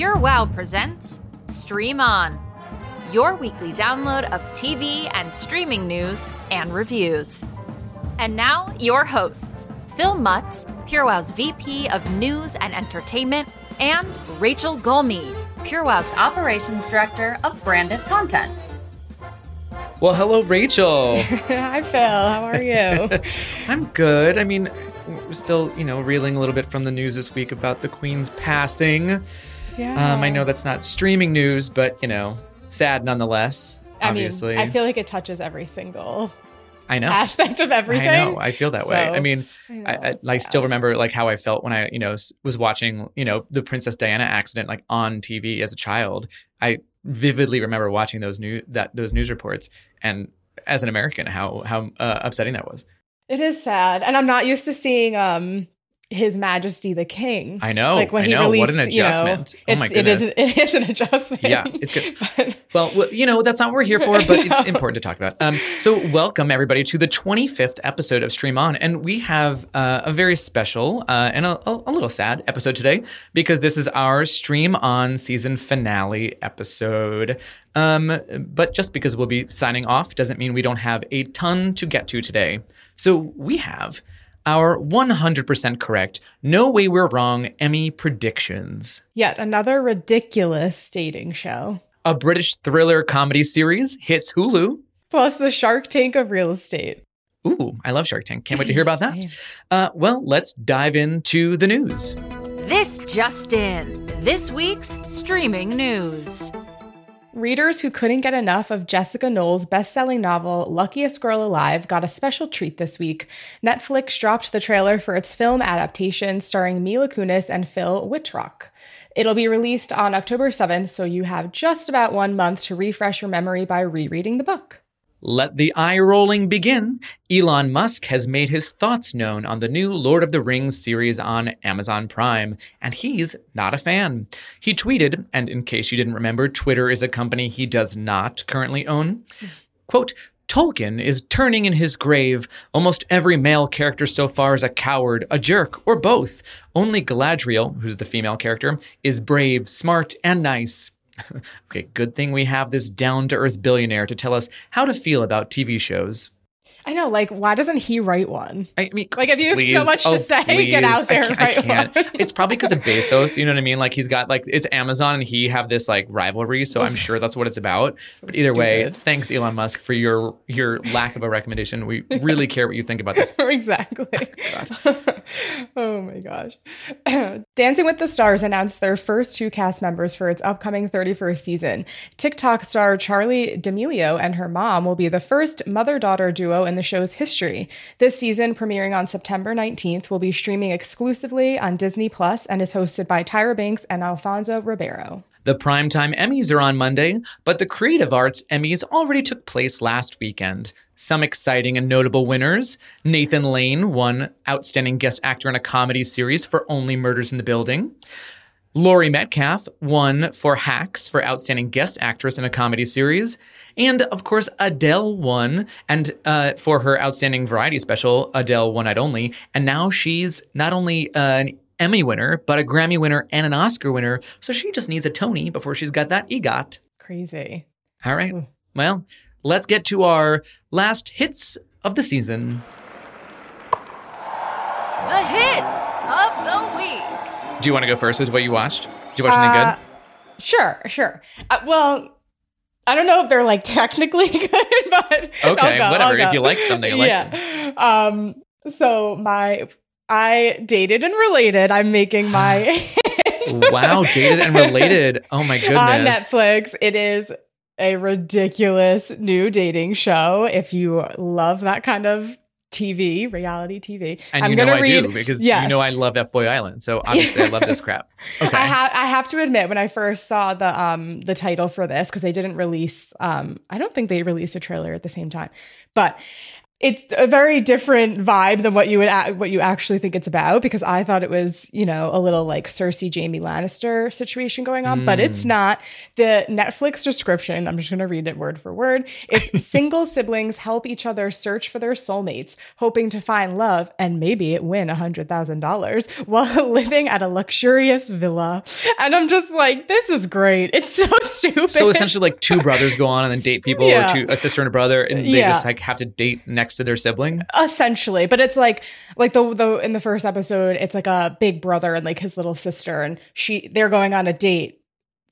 Pure Wow presents Stream On, your weekly download of TV and streaming news and reviews. And now, your hosts Phil Mutz, Pure Wow's VP of News and Entertainment, and Rachel Gulmi, Pure Wow's Operations Director of Branded Content. Well, hello, Rachel. Hi, Phil. How are you? I'm good. I mean, we're still, you know, reeling a little bit from the news this week about the Queen's passing. Yeah. Um, I know that's not streaming news, but you know, sad nonetheless. I obviously, mean, I feel like it touches every single I know. aspect of everything. I know. I feel that way. I mean, know, I, I, it's I still remember like how I felt when I, you know, was watching, you know, the Princess Diana accident like on TV as a child. I vividly remember watching those new that those news reports, and as an American, how how uh, upsetting that was. It is sad, and I'm not used to seeing um His Majesty the King. I know. like when I he know. released, what an you know, adjustment! oh my it's- it goodness. is it is an adjustment. Yeah, it's good. But- Well, well, you know, that's not what we're here for, but it's important to talk about. Um, so, welcome everybody to the 25th episode of Stream On. And we have uh, a very special uh, and a, a, a little sad episode today because this is our Stream On season finale episode. Um, but just because we'll be signing off doesn't mean we don't have a ton to get to today. So, we have our 100% correct, no way we're wrong Emmy predictions. Yet another ridiculous dating show. A British thriller comedy series hits Hulu. Plus the Shark Tank of real estate. Ooh, I love Shark Tank. Can't wait to hear about that. Uh, well, let's dive into the news. This just in this week's streaming news. Readers who couldn't get enough of Jessica Knoll's best-selling novel Luckiest Girl Alive got a special treat this week. Netflix dropped the trailer for its film adaptation starring Mila Kunis and Finn Wittrock. It'll be released on October 7th, so you have just about one month to refresh your memory by rereading the book. Let the eye rolling begin. Elon Musk has made his thoughts known on the new Lord of the Rings series on Amazon Prime, and he's not a fan. He tweeted, and in case you didn't remember, Twitter is a company he does not currently own. Quote, Tolkien is turning in his grave. Almost every male character so far is a coward, a jerk, or both. Only Galadriel, who's the female character, is brave, smart, and nice. okay, good thing we have this down to earth billionaire to tell us how to feel about TV shows. I know, like, why doesn't he write one? I mean, Like, if you have so please, much to oh, say, please. get out there I can't. I write can't. one. It's probably because of Bezos. You know what I mean? Like he's got like it's Amazon, and he have this like rivalry. So I'm sure that's what it's about. but either way, thanks Elon Musk for your your lack of a recommendation. We really care what you think about this. exactly. Oh, oh my gosh. Dancing with the Stars announced their first two cast members for its upcoming 31st season. TikTok star Charlie D'Amelio and her mom will be the first mother daughter duo in the show's history. This season, premiering on September 19th, will be streaming exclusively on Disney Plus and is hosted by Tyra Banks and Alfonso Ribeiro. The Primetime Emmys are on Monday, but the Creative Arts Emmys already took place last weekend. Some exciting and notable winners. Nathan Lane won Outstanding Guest Actor in a Comedy Series for Only Murders in the Building. Laurie Metcalf won for Hacks for Outstanding Guest Actress in a Comedy Series. And of course, Adele won and uh, for her Outstanding Variety Special, Adele One Night Only. And now she's not only uh, an Emmy winner, but a Grammy winner and an Oscar winner. So she just needs a Tony before she's got that EGOT. Crazy. All right. Mm. Well, let's get to our last hits of the season. The hits of the week. Do you want to go first with what you watched? Did you watch anything Uh, Sure, sure. Uh, well, I don't know if they're like technically good, but Okay, go, whatever. If you like them, they you like yeah. Um. So my, I dated and related. I'm making my wow, dated and related. Oh my goodness. on Netflix. It is a ridiculous new dating show. If you love that kind of TV, reality TV, And I'm you know gonna I read. do because yes. you know I love F Boy Island. So obviously I love this crap. Okay. I, ha- I have to admit, when I first saw the um the title for this, because they didn't release, um, I don't think they released a trailer at the same time, but it's a very different vibe than what you would a- what you actually think it's about because I thought it was you know a little like Cersei Jamie Lannister situation going on, but it's hmm. not. The Netflix description, I'm just going to read it word for word. It's single siblings help each other search for their soulmates, hoping to find love and maybe win a hundred thousand dollars while living at a luxurious villa. And I'm just like, this is great. It's so stupid. So essentially, like two brothers go on and then date people, Yeah. or two a sister and a brother, and they Yeah. just like have to date next to their sibling. essentially but it's like like the the in the first episode it's like a big brother and like his little sister and she they're going on a date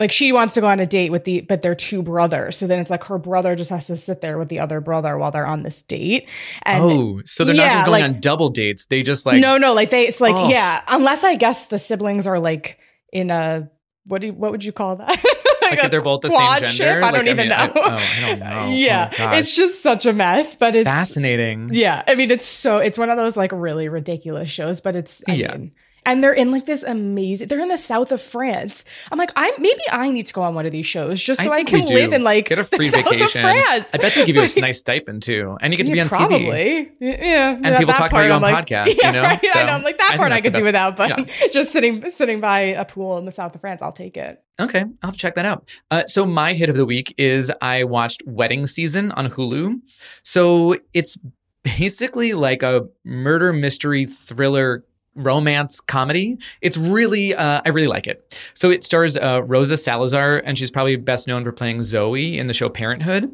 like she wants to go on a date with the but they're two brothers so then it's like her brother just has to sit there with the other brother while they're on this date and oh, so they're not just going like- on double dates; they just like no no like they it's like Oh. yeah unless i guess the siblings are like in a what do you, what would you call that like a they're both the same ship? gender. i Like, don't even mean, I- know oh, I don't know. yeah Oh, it's just such a mess but it's fascinating. Yeah, I mean it's so it's one of those like really ridiculous shows, but it's I Yeah. mean, and they're in like this amazing. They're in the south of France. I'm like, I maybe I need to go on one of these shows just so I, think can live in like get a free the south vacation. Of France. I bet they give you Like, a nice stipend too, and you get to be yeah, on TV. Yeah, And people talk about you on like, podcasts, you Yeah, know? right, So, I know. I'm like that think part I could do without, but just sitting sitting by a pool in the south of France, I'll take it. Okay, I'll have to check that out. Uh, so my hit of the week is I watched Wedding Season on Hulu. So it's basically like a murder mystery thriller romance comedy. It's really, uh, I really like it. So it stars uh, Rosa Salazar, and she's probably best known for playing Zoe in the show Parenthood.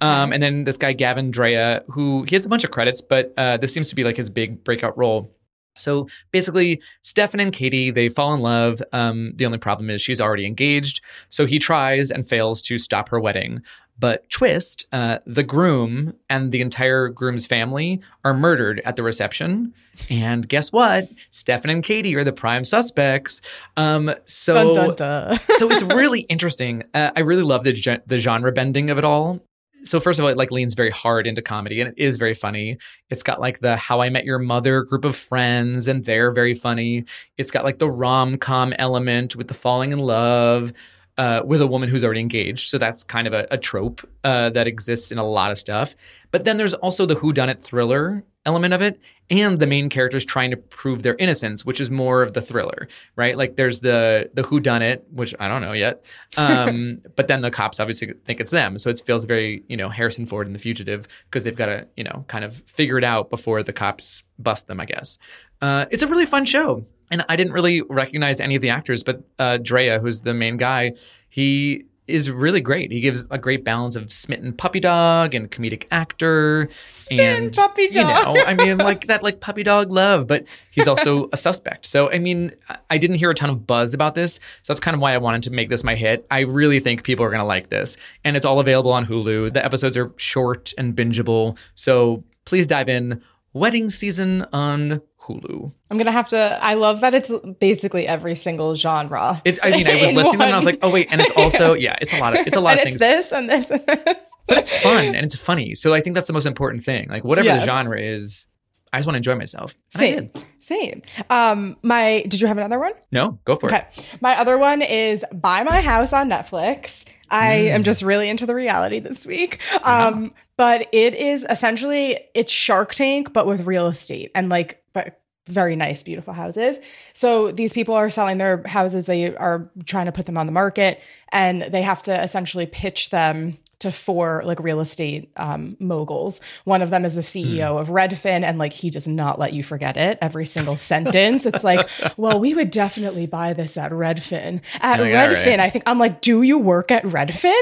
Um, and then this guy Gavin Drea, who he has a bunch of credits, but uh, this seems to be like his big breakout role. So basically, Stefan and Katie, they fall in love. Um, the only problem is she's already engaged. So he tries and fails to stop her wedding. But twist, uh, the groom and the entire groom's family are murdered at the reception. And guess what? Stefan and Katie are the prime suspects. Um, so dun, dun, dun. so it's really interesting. Uh, I really love the gen- the genre bending of it all. So first of all, it like leans very hard into comedy, and it is very funny. It's got like the How I Met Your Mother group of friends, and they're very funny. It's got like the rom com element with the falling in love uh, with a woman who's already engaged. So that's kind of a, a trope uh, that exists in a lot of stuff. But then there's also the whodunit thriller element of it, and the main characters trying to prove their innocence, which is more of the thriller, right? Like there's the the whodunit, which I don't know yet, um, but then the cops obviously think it's them, so it feels very you know Harrison Ford and The Fugitive because they've got to you know kind of figure it out before the cops bust them, I guess. Uh, it's a really fun show, and I didn't really recognize any of the actors, but uh, Drea, who's the main guy, he is really great. He gives a great balance of smitten puppy dog and comedic actor Smitten and puppy You dog. know, I mean, like that, like puppy dog love. But he's also a suspect. So I mean, I- I didn't hear a ton of buzz about this. So that's kind of why I wanted to make this my hit. I really think people are going to like this, and it's all available on Hulu. The episodes are short and bingeable. So please dive in. Wedding season on Hulu. I'm gonna have to. I love that it's basically every single genre. It, I mean, I was listening them and I was like, oh wait, and it's also yeah, it's a lot of it's a lot and of things. this and this and this. but it's fun and it's funny. So I think that's the most important thing. Like whatever Yes. the genre is, I just want to enjoy myself. And I Same, did. same. Um, my. Did you have another one? No, go for it. Okay. it. My other one is Buy My House on Netflix. I Mm. am just really into the reality this week. Um, but it is essentially it's Shark Tank, but with real estate and like but very nice, beautiful houses. So these people are selling their houses, they are trying to put them on the market, and they have to essentially pitch them to four like real estate um, moguls. One of them is the CEO of Redfin, and like he does not let you forget it. Every single sentence, it's like, "Well, we would definitely buy this at Redfin." At like, Redfin, right." I think I'm like, "Do you work at Redfin?"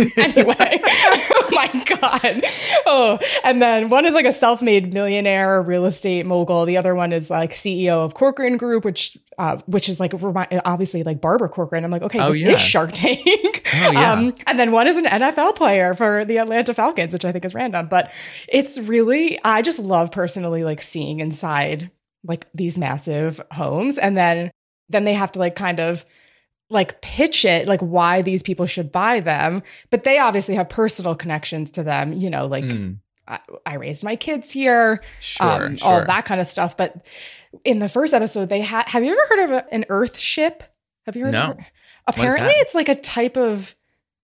anyway, oh my god. Oh, and then one is like a self-made millionaire real estate mogul. The other one is like CEO of Corcoran Group, which uh, which is like remi- obviously like Barbara Corcoran. I'm like, okay, Oh, this yeah. is Shark Tank. Oh, yeah. um, and then one is an NFL player for the Atlanta Falcons, which I think is random, but it's really I just love personally like seeing inside like these massive homes, and then then they have to like kind of like pitch it like why these people should buy them but they obviously have personal connections to them you know like Mm, I, I raised my kids here sure, um, sure. all that kind of stuff but in the first episode they had have you ever heard of a, an earth ship have you heard No. of it? apparently it's like a type of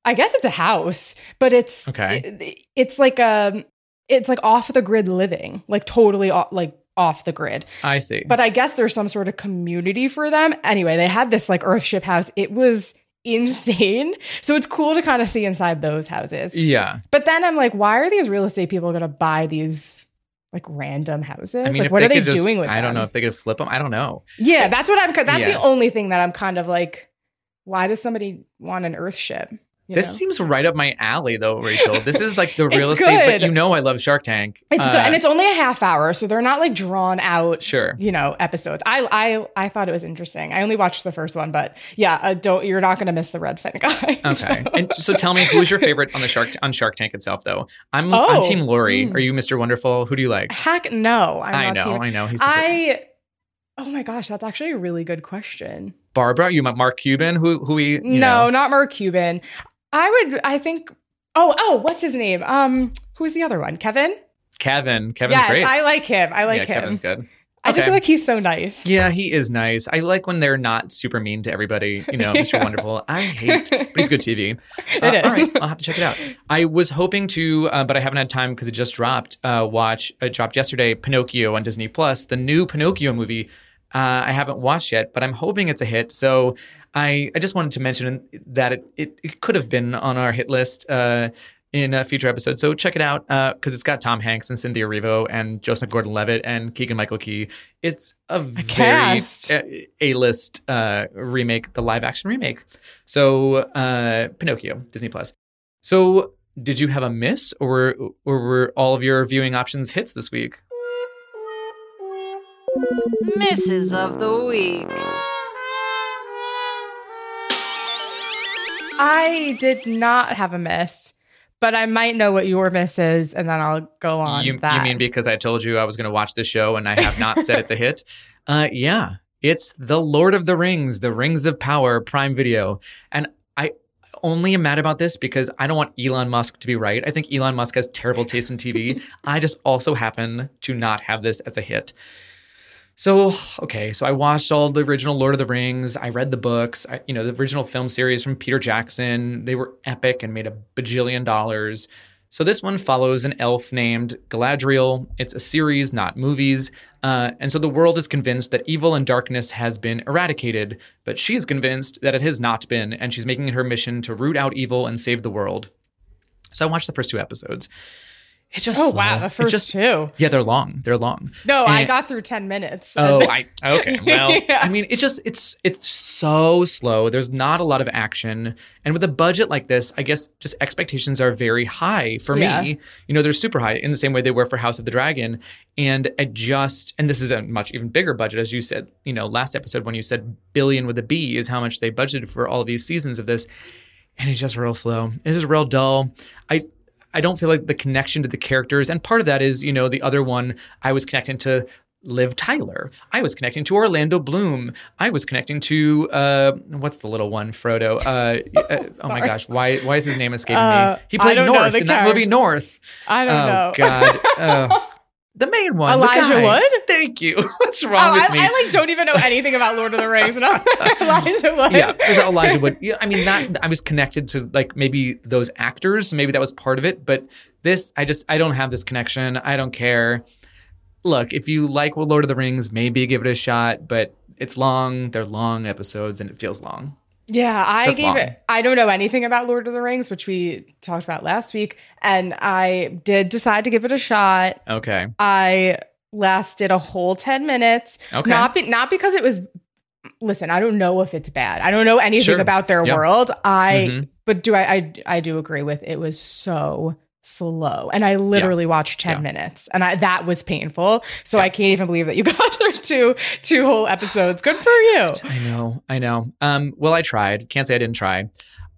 i guess it's a house but it's Okay. it- it's like a it's like off the grid living, like totally off, like off the grid. I see. But I guess there's some sort of community for them. Anyway, they had this like Earthship house. It was insane. So it's cool to kind of see inside those houses. yeah. But then I'm like, why are these real estate people going to buy these like random houses? I mean, like, what they are they just, doing with I don't them? know if they could flip them. I don't know. Yeah, that's what I'm. That's Yeah. the only thing that I'm kind of like. Why does somebody want an Earthship? This know? seems right up my alley, though, Rachel. This is like the real estate, but you know I love Shark Tank. It's Uh, good, and it's only a half hour, so they're not like drawn out. Sure. you know episodes. I I I thought it was interesting. I only watched the first one, but yeah, uh, don't you're not going to miss the Redfin guy. Okay. so. And so tell me, who's your favorite on the Shark on Shark Tank itself, though? I'm Oh. I'm Team Lori. Mm. Are you Mr. Wonderful? Who do you like? Heck no, I'm I know, team- I know. He's such a, I. Oh my gosh, that's actually a really good question. Barbara. You want Mark Cuban? Who who we? You no, know. not Mark Cuban. I would. I think. Oh, oh, what's his name? Um, who's the other one? Kevin. Kevin. Kevin's yes, great. I like him. I like yeah, him. Kevin's good. I just feel like he's so nice. Yeah, he is nice. I like when they're not super mean to everybody. You know, Mr. Wonderful. I hate, but he's good TV. It Uh, is. All right, I'll have to check it out. I was hoping to, uh, but I haven't had time because it just dropped. Uh, watch it dropped yesterday. Pinocchio on Disney Plus, the new Pinocchio movie. Uh, I haven't watched yet, but I'm hoping it's a hit. So I, I just wanted to mention that it, it, it could have been on our hit list. Uh, in a future episode. So check it out because it's got Tom Hanks and Cynthia Erivo and Joseph Gordon-Levitt and Keegan Michael Key. It's a very a- A-list uh, remake, the live-action remake. So uh, Pinocchio, Disney Plus. So did you have a miss, or or were all of your viewing options hits this week? Misses of the week. I did not have a miss, but I might know what your miss is, and then I'll go on You, that. you mean because I told you I was going to watch the show and I have not said it's a hit? Uh, yeah, it's The Lord of the Rings, The Rings of Power, Prime Video, and I only am mad about this because I don't want Elon Musk to be right. I think Elon Musk has terrible taste in TV. I just also happen to not have this as a hit. So okay, so I watched all the original Lord of the Rings. I read the books. I, you know, the original film series from Peter Jackson. They were epic and made a bajillion dollars. So this one follows an elf named Galadriel. It's a series, not movies. Uh, and so the world is convinced that evil and darkness has been eradicated, but she is convinced that it has not been, and she's making it her mission to root out evil and save the world. So I watched the first two episodes. It's just oh slow. wow, the first just, two. Yeah, they're long. They're long. No, I got through ten minutes. Oh, I okay. Well, Yeah. I mean, it's just it's it's so slow. There's not a lot of action, and with a budget like this, I guess just expectations are very high for Yeah. me. You know, they're super high in the same way they were for House of the Dragon, and I just and this is a much even bigger budget, as you said. You know, last episode when you said billion with a B is how much they budgeted for all these seasons of this, and it's just real slow. This is real dull. I. I don't feel like the connection to the characters, and part of that is, you know, the other one I was connecting to Liv Tyler. I was connecting to Orlando Bloom. I was connecting to uh, what's the little one, Frodo. Uh, uh, oh my gosh, why why is his name escaping Uh, me? He played North in that movie. North. I don't oh know. God, Oh. The main one, Elijah. Wood? Thank you. What's Oh, wrong with I, me? I like don't even know anything about Lord of the Rings. Elijah Wood. yeah, there's Elijah Wood. Yeah, I mean that I was connected to like maybe those actors, maybe that was part of it, but this I just I don't have this connection. I don't care. Look, if you like Lord of the Rings, maybe give it a shot, but it's long, they're long episodes and it feels long. Yeah, I gave long. it. I don't know anything about Lord of the Rings, which we talked about last week, and I did decide to give it a shot. Okay. I lasted a whole ten minutes. Okay. Not be, not because it was. Listen, I don't know if it's bad. I don't know anything Sure. about their Yep. world. I Mhm. but do I, I I do agree with it was so slow, and I literally watched ten Yeah. minutes, and I that was painful. So I can't even believe that you got through two two whole episodes. Good for you. I know, I know. Um, well, I tried. Can't say I didn't try.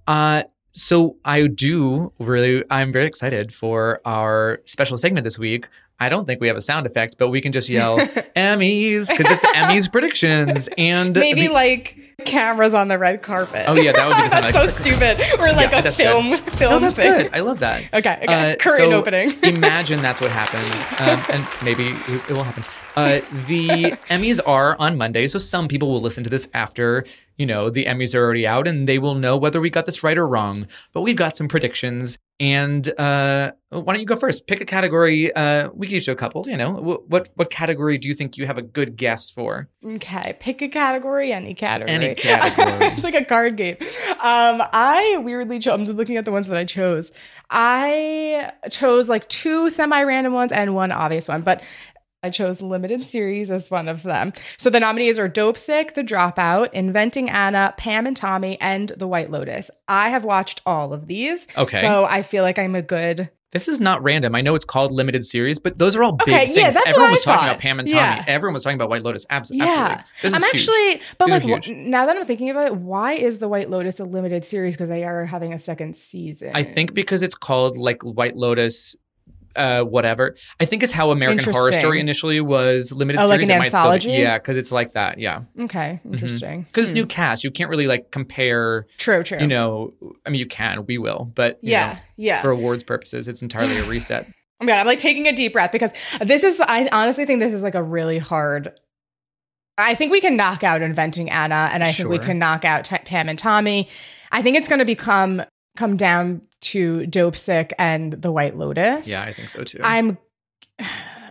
Uh, so I do really. I'm very excited for our special segment this week. I don't think we have a sound effect, but we can just yell Emmys because it's Emmys predictions and Maybe the- like cameras on the red carpet. Oh yeah, that would be that's so like- stupid. Or like Yeah, a film good. film Oh, that's thing. good. I love that. Okay, okay. Uh, Curtain so opening. imagine that's what happened, um, and maybe it, it will happen. Uh, the Emmys are on Monday, so some people will listen to this after you know the Emmys are already out, and they will know whether we got this right or wrong. But we've got some predictions, and uh, why don't you go first? Pick a category. Uh, we can each do a couple. You know, Wh- what what category do you think you have a good guess for? Okay, pick a category, any category. Any category. it's like a card game. Um, I weirdly chose. I'm looking at the ones that I chose. I chose like two semi-random ones and one obvious one, but I chose limited series as one of them. So the nominees are Dope Sick, The Dropout, Inventing Anna, Pam and Tommy, and The White Lotus. I have watched all of these. Okay. So I feel like I'm a good This is not random. I know it's called limited series, but those are all big Okay, things. yeah, that's what Everyone I was talking thought. about Pam and Tommy. Yeah. Everyone was talking about White Lotus. Abs- Yeah, absolutely. This I'm huge. actually, but These like w- now that I'm thinking about it, why is the White Lotus a limited series? Because they are having a second season. I think because it's called like White Lotus, uh, whatever. I think it's how American Horror Story initially was limited Oh, like series. an it might still anthology? be, yeah, because it's like that. Yeah, Okay, interesting. because Hmm. it's new cast. You can't really like compare. True, true. You know, I mean, you can. We will, but you yeah, know, yeah. for awards purposes, it's entirely a reset. oh my god, I'm like taking a deep breath because this is. I honestly think this is like a really hard. I think we can knock out inventing Anna, and I think we can knock out T- Pam and Tommy. I think it's going to become come down to Dope Sick and the White Lotus. Yeah, I think so too. I'm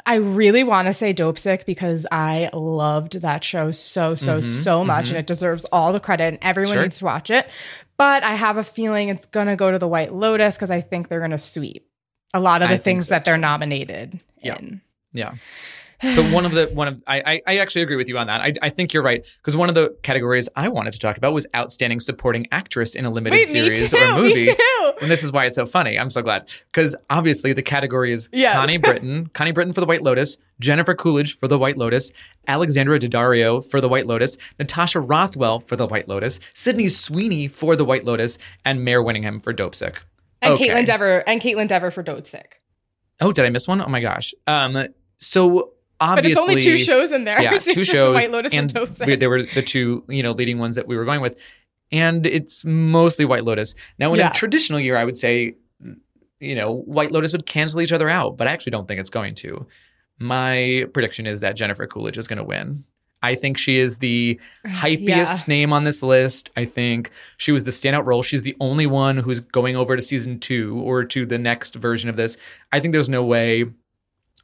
I really want to say Dope Sick because I loved that show so so Mhm, so much mhm. and it deserves all the credit and everyone Sure. needs to watch it. But I have a feeling it's going to go to the White Lotus because I think they're going to sweep a lot of the think things so, that they're nominated Yeah. in. Yeah. So one of the one of I I, I actually agree with you on that. I, I think you're right because one of the categories I wanted to talk about was outstanding supporting actress in a limited Wait, me series too. or movie. Me too. And this is why it's so funny. I'm so glad because obviously the category is Yes. Connie Britton, Connie Britton for the White Lotus, Jennifer Coolidge for the White Lotus, Alexandra Daddario for the White Lotus, Natasha Rothwell for the White Lotus, Sydney Sweeney for the White Lotus, and Mare Winningham for Dope Sick. And Okay. Kaitlyn Dever and Kaitlyn Dever for Dope Sick. Oh, did I miss one? Oh my gosh. Um, so But it's only two shows in there. yeah, It's two just shows, White Lotus and, and we- they were the two you know leading ones that we were going with, and it's mostly White Lotus. Now, in Yeah. a traditional year, I would say, you know, White Lotus would cancel each other out, but I actually don't think it's going to. My prediction is that Jennifer Coolidge is going to win. I think she is the hypiest Yeah. name on this list. I think she was the standout role. She's the only one who's going over to season two or to the next version of this. I think there's no way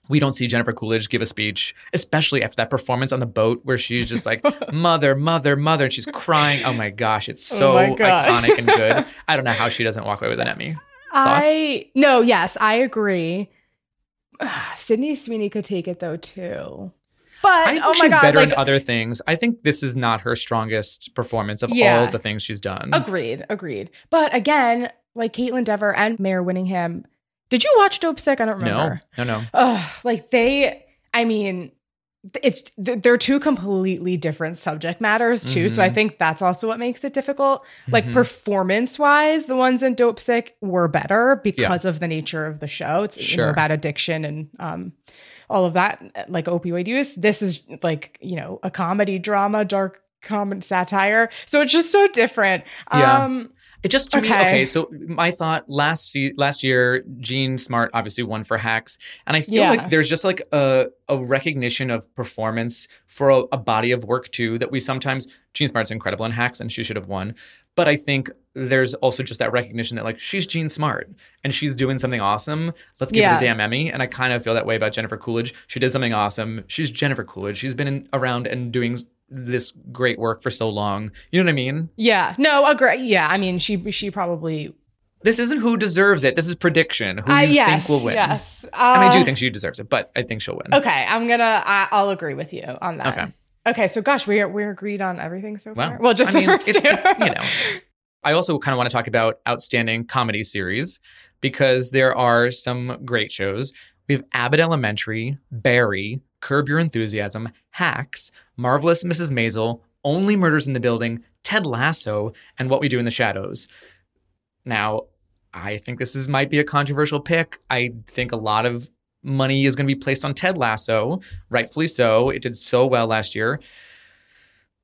we don't see Jennifer Coolidge give a speech, especially after that performance on the boat where she's just like, mother, mother, mother, and she's crying. Oh my gosh, it's Oh so my God. iconic and good. I don't know how she doesn't walk away with an Emmy. I no, yes, I agree. Sydney Sweeney could take it though too. But I think oh my she's god, better like, in other things. I think this is not her strongest performance of Yeah. all the things she's done. agreed, agreed. But again, like Kaitlyn Dever and Mare Winningham, did you watch Dope Sick? I don't No, remember. no, no. Ugh, like they, I mean, it's they're two completely different subject matters too. So I Mhm. think that's also what makes it difficult. Like Mhm. performance wise, the ones in Dope Sick were better because of the nature of the show. It's Sure. about addiction and um all of that, like opioid use. This is like you know a comedy drama, dark comment satire. So it's just so different. Yeah. Um, It just to me, Okay. okay. So my thought last last year, Jean Smart obviously won for Hacks, and I feel Yeah. like there's just like a a recognition of performance for a, a body of work too that we sometimes Jean Smart's incredible in Hacks, and she should have won. But I think there's also just that recognition that like she's Jean Smart and she's doing something awesome. Let's give her Yeah. the damn Emmy. And I kind of feel that way about Jennifer Coolidge. She did something awesome. She's Jennifer Coolidge. She's been in, around and doing this great work for so long. You know what I mean? yeah, no, agree. Yeah, I mean, she she probably. This isn't who deserves it. This is prediction. Who I you yes, think will win? yes. And I do Uh, think she deserves it, but I think she'll win. Okay, I'm gonna. I, I'll agree with you on that. Okay. Okay. So, gosh, we're we're agreed on everything so Well, far. Well, just I the mean, first it's- two. it's, you know. I also kind of want to talk about outstanding comedy series because there are some great shows. We have Abbott Elementary, Barry, Curb Your Enthusiasm, Hacks, Marvelous Mrs. Maisel, Only Murders in the Building, Ted Lasso, and What We Do in the Shadows. Now, I think this is might be a controversial pick. I think a lot of money is going to be placed on Ted Lasso, rightfully so. It did so well last year.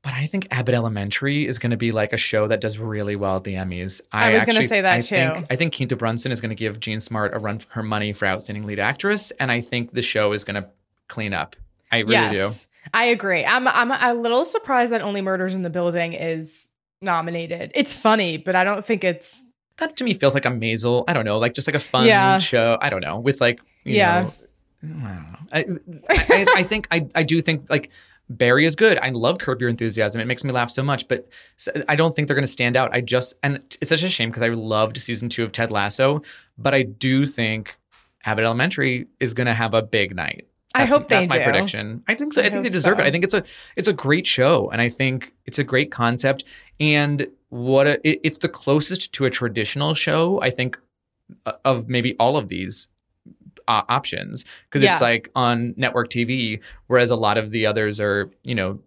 But I think Abbott Elementary is going to be like a show that does really well at the Emmys. I was gonna say that I too. Think, I think Quinta Brunson is going to give Jean Smart a run for her money for Outstanding Lead Actress, and I think the show is going to clean up. I really do. I agree. I'm I'm a little surprised that Only Murders in the Building is nominated. It's funny, but I don't think it's That to me feels like a Maisel. I don't know, like just like a fun Yeah. show. I don't know with like you Yeah. know, I don't know. I, I, I think I, I do think like Barry is good. I love Curb Your Enthusiasm. It makes me laugh so much, but I don't think they're going to stand out. I just and it's such a shame because I loved season two of Ted Lasso, but I do think Abbott Elementary is going to have a big night. I That's, hope they that's my do. prediction. I think so. I, I think they deserve so. it. I think it's a it's a great show, and I think it's a great concept. And what a, it, it's the closest to a traditional show I think uh, of maybe all of these uh, options because it's like on network TV, whereas a lot of the others are you know.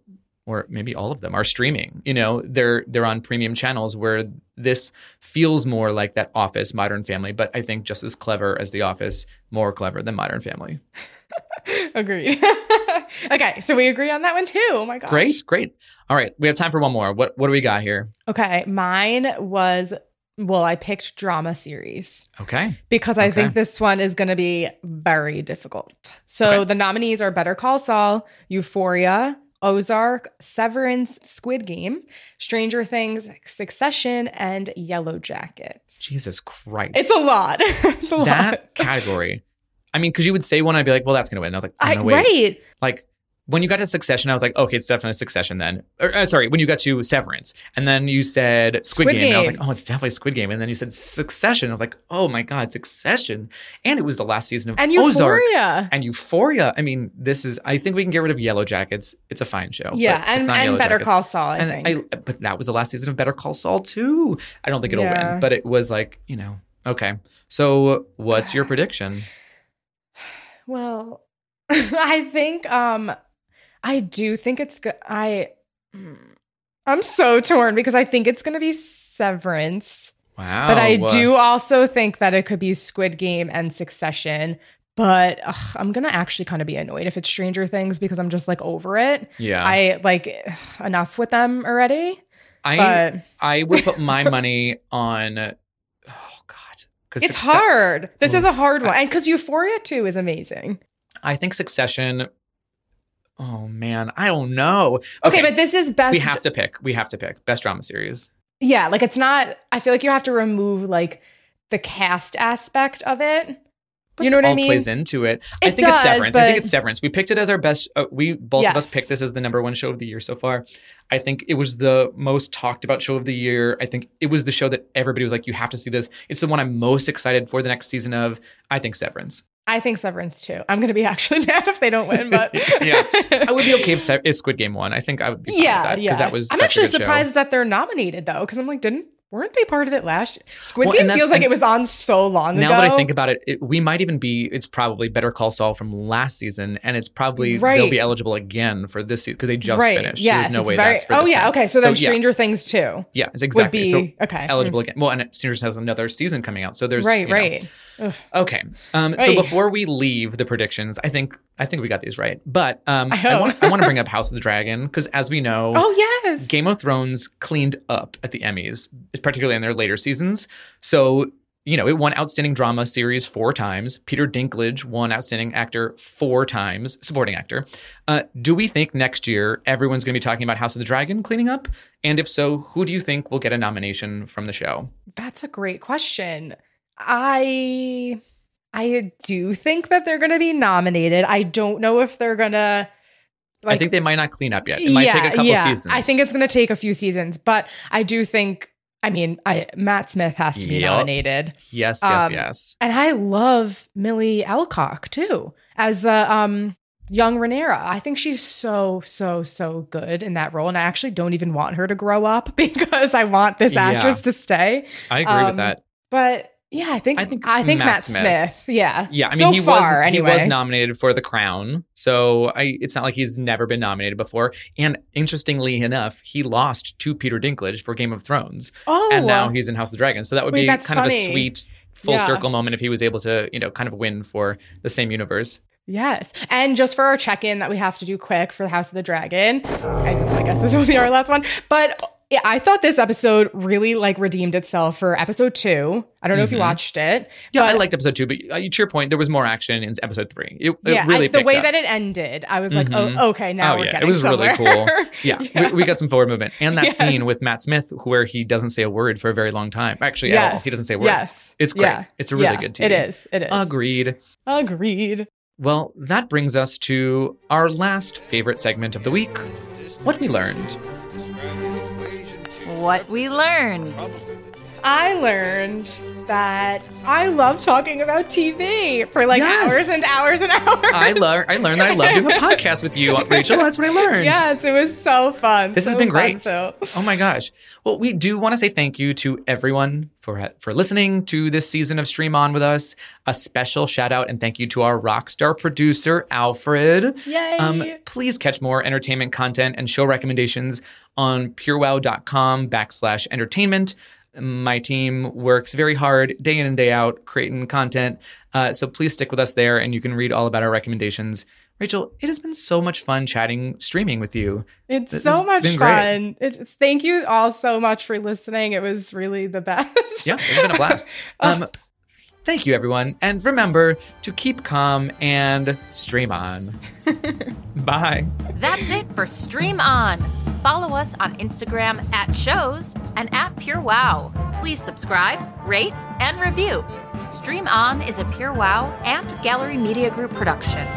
Or maybe all of them are streaming. You know, they're they're on premium channels where this feels more like that Office, Modern Family, but I think just as clever as The Office, more clever than Modern Family. agreed. okay, so we agree on that one too. Oh my gosh. Great, great. All right, we have time for one more. What what do we got here? Okay, mine was well, I picked drama series Okay. because I Okay. think this one is going to be very difficult. So Okay. the nominees are Better Call Saul, Euphoria, Ozark, Severance, Squid Game, Stranger Things, Succession, and Yellow Jackets. Jesus Christ. It's a lot. it's a lot. that category. I mean, because you would say one, I'd be like, well, that's going to win. And I was like, oh, I, wait. right. Like when you got to Succession, I was like, okay, it's definitely Succession then. Or, uh, sorry, when you got to Severance, and then you said Squid, Squid Game, and I was like, oh, it's definitely Squid Game. And then you said Succession. I was like, oh my god, Succession, and it was the last season of And Ozark. Euphoria. And Euphoria. I mean, this is. I think we can get rid of Yellow Jackets. It's a fine show. Yeah, and, and Better Jackets. Call Saul, I and think. I, but that was the last season of Better Call Saul too. I don't think it'll Yeah. win, but it was like you know. Okay, so what's your prediction? Well, I think um I do think it's good. I mm, I'm so torn because I think it's going to be Severance, Wow, but I do also think that it could be Squid Game and Succession. But ugh, I'm gonna actually kind of be annoyed if it's Stranger Things because I'm just like over it. Yeah, I like ugh, enough with them already. I But I would put my money on. Because it's hard. This is mm. a hard one, and because Euphoria too is amazing. I think Succession. Oh man, I don't know. Okay, but this is best. we have to pick. We have to pick best drama series. Yeah, like it's not. I feel like you have to remove like the cast aspect of it. But you know what I all mean? plays into it. I It think it's does, Severance. I think it's Severance. We picked it as our best. Uh, we both of us picked this as the number one show of the year so far. I think it was the most talked about show of the year. I think it was the show that everybody was like, "You have to see this." It's the one I'm most excited for the next season of. I think Severance. I think Severance too. I'm gonna be actually mad if they don't win, but Yeah. I would be okay if, Se- if Squid Game won. I think I would be fine yeah, with that yeah. because that was. I'm actually good show. surprised that they're nominated though, because I'm like, didn't weren't they part of it last year? Squid Well, Game feels like it was on so long ago. Now that I think about it, it, we might even be. It's probably Better Call Saul from last season, and it's probably Right. they'll be eligible again for this season because they just right? finished. Yes, There's no way very. that's for oh yeah, time. okay. So, then yeah, Stranger Things too yeah, it's would exactly be so okay eligible again. Well, and Stranger Things has another season coming out, so there's right, know. right. Ugh. Okay, um, so before we leave the predictions, I think I think we got these right, but um, I I, want I want to bring up House of the Dragon because as we know, Oh yes. Game of Thrones cleaned up at the Emmys, particularly in their later seasons. So, you know, it won Outstanding Drama Series four times. Peter Dinklage won Outstanding Actor four times, supporting actor. Uh, do we think next year everyone's going to be talking about House of the Dragon cleaning up? And if so, who do you think will get a nomination from the show? That's a great question. I I do think that they're going to be nominated. I don't know if they're going to I think they might not clean up yet. It might take a couple yeah. seasons. I think it's going to take a few seasons, but I do think I mean, I Matt Smith has to be Yup. nominated. yes, yes, um, yes. And I love Milly Alcock too as the um young Rhaenyra. I think she's so so so good in that role and I actually don't even want her to grow up because I want this Yeah. actress to stay. I agree um, with that. But yeah, I think I think I think Matt Matt, Smith. Smith. Yeah. Yeah, I mean so he far, was anyway. he was nominated for The Crown, so I it's not like he's never been nominated before. And interestingly enough, he lost to Peter Dinklage for Game of Thrones, Oh, and now he's in House of the Dragon. So that would Wait, be kind of a sweet full Yeah. circle moment if he was able to you know kind of win for the same universe. Yes. And just for our check in that we have to do quick for the House of the Dragon, I, I guess this will be our last one. But I thought this episode really like redeemed itself for episode two. I don't know if you watched it. Yeah, I liked episode two, but uh, to your point, there was more action in episode three. It, it yeah, really I, the way up. that it ended, I was like, Mhm. oh, okay, now oh we're yeah, getting it was somewhere. really cool. Yeah, We, we got some forward movement, and that Yes. scene with Matt Smith where he doesn't say a word for a very long time. Actually, at all, he doesn't say a word. Yes. It's great. Yeah. It's a really Yeah, good TV. It is. It is. Agreed. Agreed. Well, that brings us to our last favorite segment of the week: what we learned. What we learned. I learned that I love talking about TV for like Yes. hours and hours and hours. I learned. I learned that I love doing a podcast with you, Rachel. That's what I learned. Yes, it was so fun. This has So been fun, great. Phil. Oh my gosh. Well, we do want to say thank you to everyone for for listening to this season of Stream On with us. A special shout out and thank you to our rock star producer Alfred. Yay. Um, please catch more entertainment content and show recommendations on purewow.com backslash entertainment. My team works very hard day in and day out creating content. Uh, so please stick with us there and you can read all about our recommendations. Rachel, it has been so much fun chatting, streaming with you. It's This so much fun. It's, thank you all so much for listening. It was really the best. Yeah, it's been a blast. Um, thank you, everyone. And remember to keep calm and stream on. Bye. That's it for Stream On. Follow us on Instagram at shows and at Pure Wow. Please subscribe, rate, and review. Stream On is a Pure Wow and Gallery Media Group production.